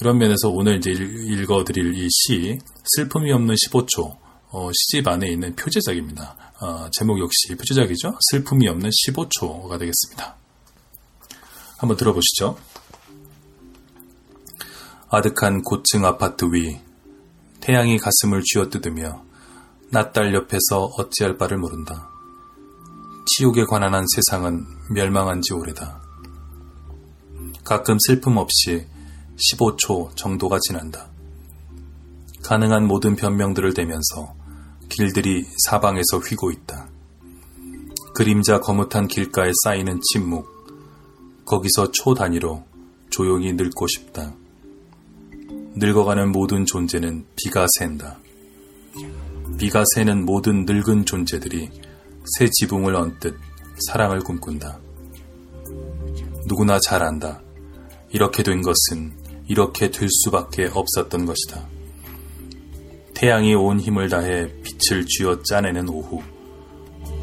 그런 면에서 오늘 이제 읽어드릴 이 시, 슬픔이 없는 15초, 어, 시집 안에 있는 표제작입니다. 어, 제목 역시 표제작이죠. 슬픔이 없는 15초가 되겠습니다. 한번 들어보시죠. 아득한 고층 아파트 위, 태양이 가슴을 쥐어뜯으며 낯달 옆에서 어찌할 바를 모른다. 치욕에 관한 한 세상은 멸망한 지 오래다. 가끔 슬픔 없이 15초 정도가 지난다. 가능한 모든 변명들을 대면서 길들이 사방에서 휘고 있다. 그림자 거뭇한 길가에 쌓이는 침묵. 거기서 초 단위로 조용히 늙고 싶다. 늙어가는 모든 존재는 비가 샌다. 비가 새는 모든 늙은 존재들이 새 지붕을 언뜻 사랑을 꿈꾼다. 누구나 잘 안다. 이렇게 된 것은 이렇게 될 수밖에 없었던 것이다. 태양이 온 힘을 다해 빛을 쥐어 짜내는 오후.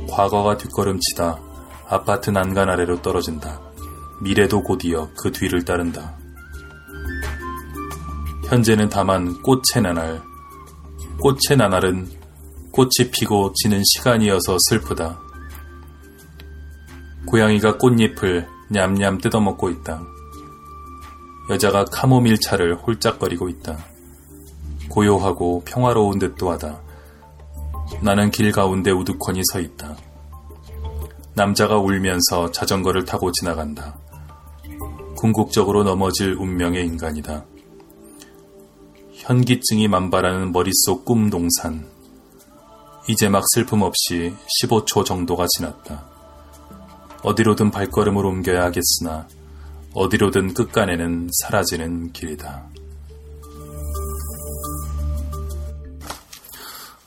과거가 뒷걸음치다 아파트 난간 아래로 떨어진다. 미래도 곧이어 그 뒤를 따른다. 현재는 다만 꽃의 나날. 꽃의 나날은 꽃이 피고 지는 시간이어서 슬프다. 고양이가 꽃잎을 냠냠 뜯어먹고 있다. 여자가 카모밀 차를 홀짝거리고 있다. 고요하고 평화로운 듯도 하다. 나는 길 가운데 우두커니 서 있다. 남자가 울면서 자전거를 타고 지나간다. 궁극적으로 넘어질 운명의 인간이다. 현기증이 만발하는 머릿속 꿈 동산. 이제 막 슬픔 없이 15초 정도가 지났다. 어디로든 발걸음을 옮겨야 하겠으나 어디로든 끝간에는 사라지는 길이다.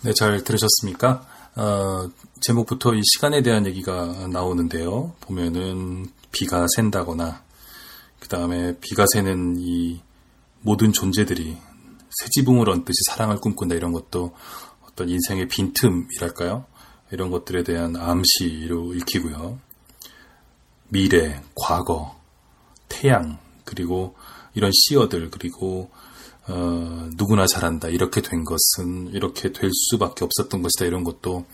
네, 잘 들으셨습니까? 어, 제목부터 이 시간에 대한 얘기가 나오는데요. 보면은 비가 샌다거나, 그 다음에 비가 새는 이 모든 존재들이 새 지붕을 얹듯이 사랑을 꿈꾼다 이런 것도 어떤 인생의 빈틈이랄까요? 이런 것들에 대한 암시로 읽히고요. 미래, 과거, 태양, 그리고 이런 시어들, 그리고 어, 누구나 잘한다. 이렇게 된 것은 이렇게 될 수밖에 없었던 것이다. 이런 것도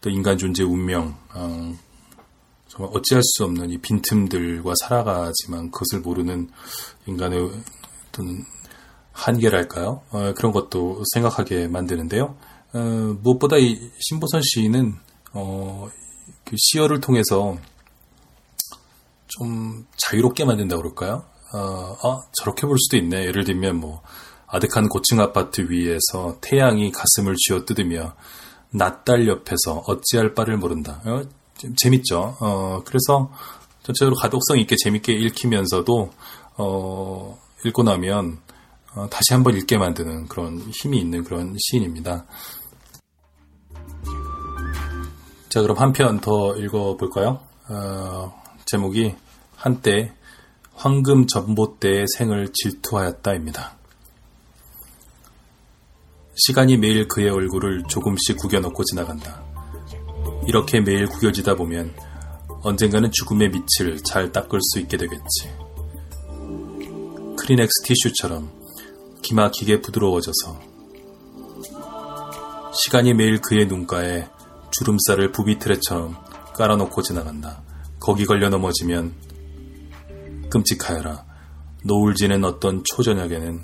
또 인간 존재 운명, 어, 정말 어찌할 수 없는 이 빈틈들과 살아가지만 그것을 모르는 인간의 어떤 한계랄까요? 어, 그런 것도 생각하게 만드는데요. 어, 무엇보다 이 신보선 시인은 어, 그 시어를 통해서 좀 자유롭게 만든다고 그럴까요? 어, 아, 저렇게 볼 수도 있네. 예를 들면 뭐 아득한 고층 아파트 위에서 태양이 가슴을 쥐어 뜯으며 낯달 옆에서 어찌할 바를 모른다. 어, 재밌죠. 어, 그래서 전체적으로 가독성 있게 재밌게 읽히면서도 어, 읽고 나면 어, 다시 한번 읽게 만드는 그런 힘이 있는 그런 시인입니다. 자, 그럼 한 편 더 읽어볼까요? 어, 제목이 한때 황금 전봇대의 생을 질투하였다입니다. 시간이 매일 그의 얼굴을 조금씩 구겨놓고 지나간다. 이렇게 매일 구겨지다 보면 언젠가는 죽음의 밑을 잘 닦을 수 있게 되겠지. 크리넥스 티슈처럼 기막히게 부드러워져서 시간이 매일 그의 눈가에 주름살을 부비트레처럼 깔아놓고 지나간다. 거기 걸려 넘어지면 끔찍하여라. 노을 지는 어떤 초저녁에는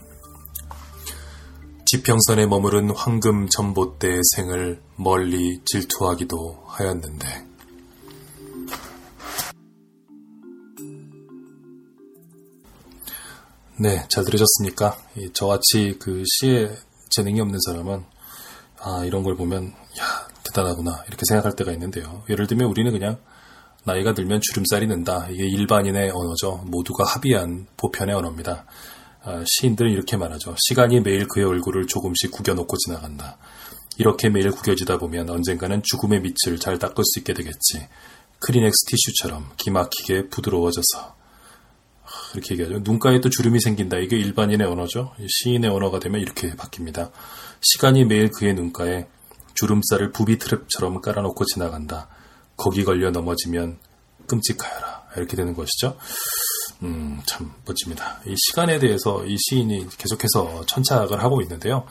지평선에 머무른 황금 전봇대의 생을 멀리 질투하기도 하였는데 네, 잘 들으셨습니까? 저같이 그 시에 재능이 없는 사람은 아 이런 걸 보면 야 대단하구나 이렇게 생각할 때가 있는데요. 예를 들면 우리는 그냥 나이가 들면 주름살이 는다. 이게 일반인의 언어죠. 모두가 합의한 보편의 언어입니다. 아, 시인들은 이렇게 말하죠. 시간이 매일 그의 얼굴을 조금씩 구겨놓고 지나간다. 이렇게 매일 구겨지다 보면 언젠가는 죽음의 밑을 잘 닦을 수 있게 되겠지. 크리넥스 티슈처럼 기막히게 부드러워져서. 이렇게 얘기하죠. 눈가에 또 주름이 생긴다. 이게 일반인의 언어죠. 시인의 언어가 되면 이렇게 바뀝니다. 시간이 매일 그의 눈가에 주름살을 부비 트랩처럼 깔아놓고 지나간다. 거기 걸려 넘어지면 끔찍하여라. 이렇게 되는 것이죠. 음, 참 멋집니다. 이 시간에 대해서 이 시인이 계속해서 천착을 하고 있는데요.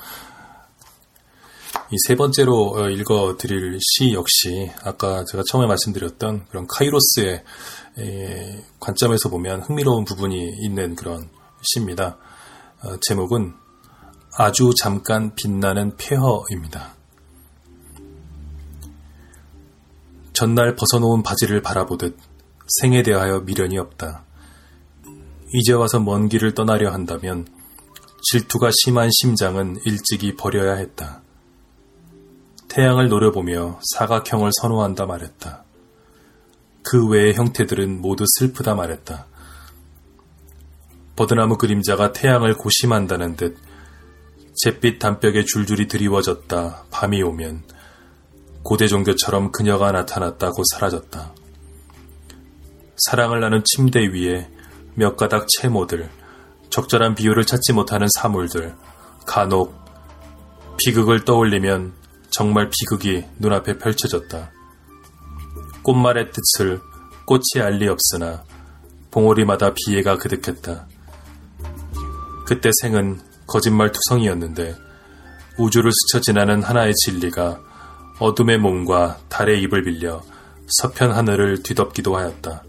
이 세 번째로 어, 읽어 드릴 시 역시 아까 제가 처음에 말씀드렸던 그런 카이로스의 관점에서 보면 흥미로운 부분이 있는 그런 시입니다. 어, 제목은 아주 잠깐 빛나는 폐허입니다. 전날 벗어놓은 바지를 바라보듯 생에 대하여 미련이 없다. 이제 와서 먼 길을 떠나려 한다면 질투가 심한 심장은 일찍이 버려야 했다. 태양을 노려보며 사각형을 선호한다 말했다. 그 외의 형태들은 모두 슬프다 말했다. 버드나무 그림자가 태양을 고심한다는 듯 잿빛 담벽에 줄줄이 드리워졌다 밤이 오면 고대 종교처럼 그녀가 나타났다고 사라졌다. 사랑을 나눈 침대 위에 몇 가닥 채모들, 적절한 비율을 찾지 못하는 사물들, 간혹 비극을 떠올리면 정말 비극이 눈앞에 펼쳐졌다. 꽃말의 뜻을 꽃이 알리 없으나 봉오리마다 비애가 그득했다. 그때 생은 거짓말 투성이었는데 우주를 스쳐 지나는 하나의 진리가 어둠의 몸과 달의 입을 빌려 서편 하늘을 뒤덮기도 하였다.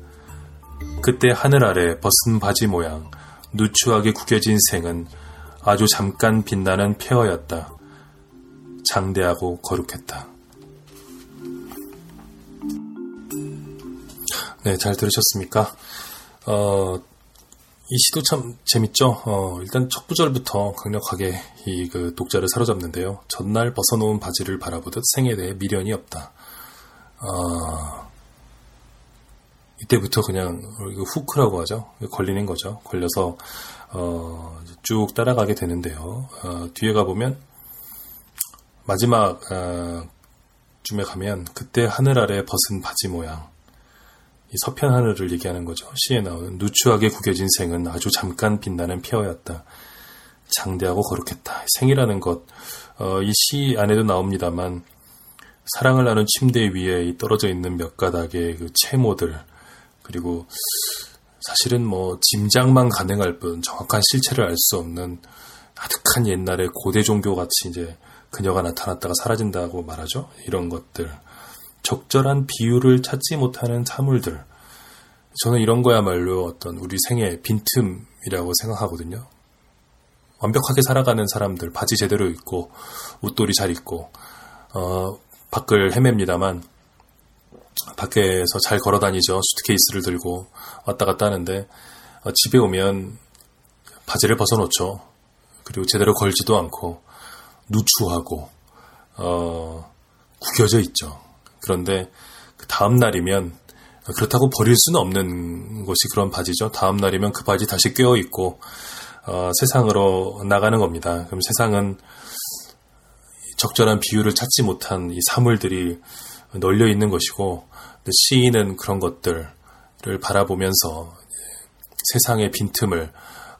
그때 하늘 아래 벗은 바지 모양 누추하게 구겨진 생은 아주 잠깐 빛나는 폐허였다. 장대하고 거룩했다. 네, 잘 들으셨습니까? 어, 이 시도 참 재밌죠? 어, 일단 첫 구절부터 강력하게 이 그 독자를 사로잡는데요. 전날 벗어놓은 바지를 바라보듯 생에 대해 미련이 없다. 어, 이때부터 그냥 후크라고 하죠. 걸리는 거죠. 걸려서 어, 쭉 따라가게 되는데요. 어, 뒤에 가 보면 마지막 어, 쯤에 가면 그때 하늘 아래 벗은 바지 모양 이 서편 하늘을 얘기하는 거죠. 시에 나오는 누추하게 구겨진 생은 아주 잠깐 빛나는 폐허였다. 장대하고 거룩했다. 생이라는 것, 어, 이 시 안에도 나옵니다만 사랑을 나눈 침대 위에 떨어져 있는 몇 가닥의 그 채모들 그리고 사실은 뭐 짐작만 가능할 뿐 정확한 실체를 알 수 없는 아득한 옛날의 고대 종교 같이 이제 그녀가 나타났다가 사라진다고 말하죠. 이런 것들. 적절한 비율을 찾지 못하는 사물들. 저는 이런 거야말로 어떤 우리 생의 빈틈이라고 생각하거든요. 완벽하게 살아가는 사람들, 바지 제대로 입고, 옷돌이 잘 입고, 어, 밖을 헤맵니다만, 밖에서 잘 걸어 다니죠. 수트케이스를 들고 왔다 갔다 하는데, 어, 집에 오면 바지를 벗어놓죠. 그리고 제대로 걸지도 않고, 누추하고, 어, 구겨져 있죠. 그런데 그 다음 날이면 그렇다고 버릴 수는 없는 것이 그런 바지죠. 다음 날이면 그 바지 다시 꿰어 있고 어, 세상으로 나가는 겁니다. 그럼 세상은 적절한 비율을 찾지 못한 이 사물들이 널려 있는 것이고 시인은 그런 것들을 바라보면서 세상의 빈틈을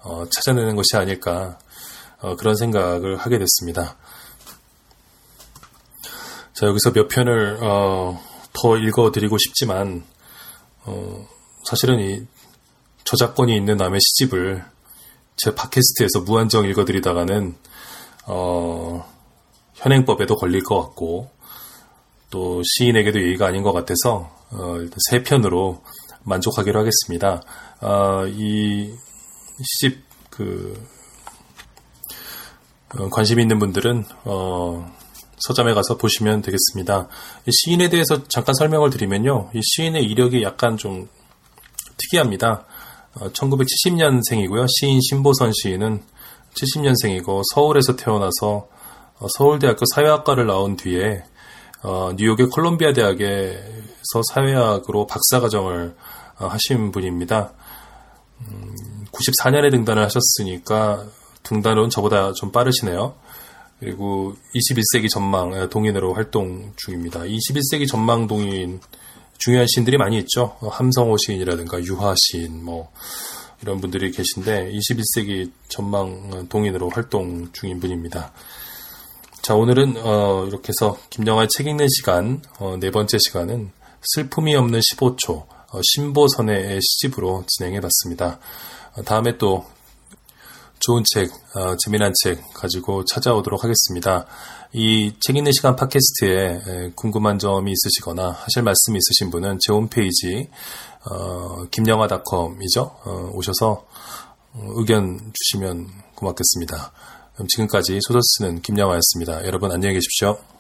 어, 찾아내는 것이 아닐까 어, 그런 생각을 하게 됐습니다. 자, 여기서 몇 편을, 어, 더 읽어드리고 싶지만, 어, 사실은 이 저작권이 있는 남의 시집을 제 팟캐스트에서 무한정 읽어드리다가는, 어, 현행법에도 걸릴 것 같고, 또 시인에게도 예의가 아닌 것 같아서, 어, 일단 세 편으로 만족하기로 하겠습니다. 어, 이 시집, 그, 어, 관심 있는 분들은, 어, 서점에 가서 보시면 되겠습니다. 시인에 대해서 잠깐 설명을 드리면요. 이 시인의 이력이 약간 좀 특이합니다. 1970년생이고요. 어, 시인 신보선 시인은 70년생이고 서울에서 태어나서 어, 서울대학교 사회학과를 나온 뒤에 어, 뉴욕의 콜롬비아 대학에서 사회학으로 박사과정을 하신 분입니다. 94년에 음, 등단을 하셨으니까 등단은 저보다 좀 빠르시네요. 그리고 21세기 전망 동인으로 활동 중입니다. 21세기 전망 동인 중요한 시인들이 많이 있죠. 함성호 시인이라든가 유화 시인 뭐 이런 분들이 계신데 21세기 전망 동인으로 활동 중인 분입니다. 자 오늘은 어, 이렇게 해서 김영하의 책 읽는 시간 어, 네 번째 시간은 슬픔이 없는 15초 신보선의 시집으로 진행해봤습니다. 다음에 또 좋은 책, 재미난 책 가지고 찾아오도록 하겠습니다. 이 책 읽는 시간 팟캐스트에 궁금한 점이 있으시거나 하실 말씀이 있으신 분은 제 홈페이지 어, 김영하닷컴이죠. 어, 오셔서 의견 주시면 고맙겠습니다. 지금까지 소설 쓰는 김영하였습니다. 여러분 안녕히 계십시오.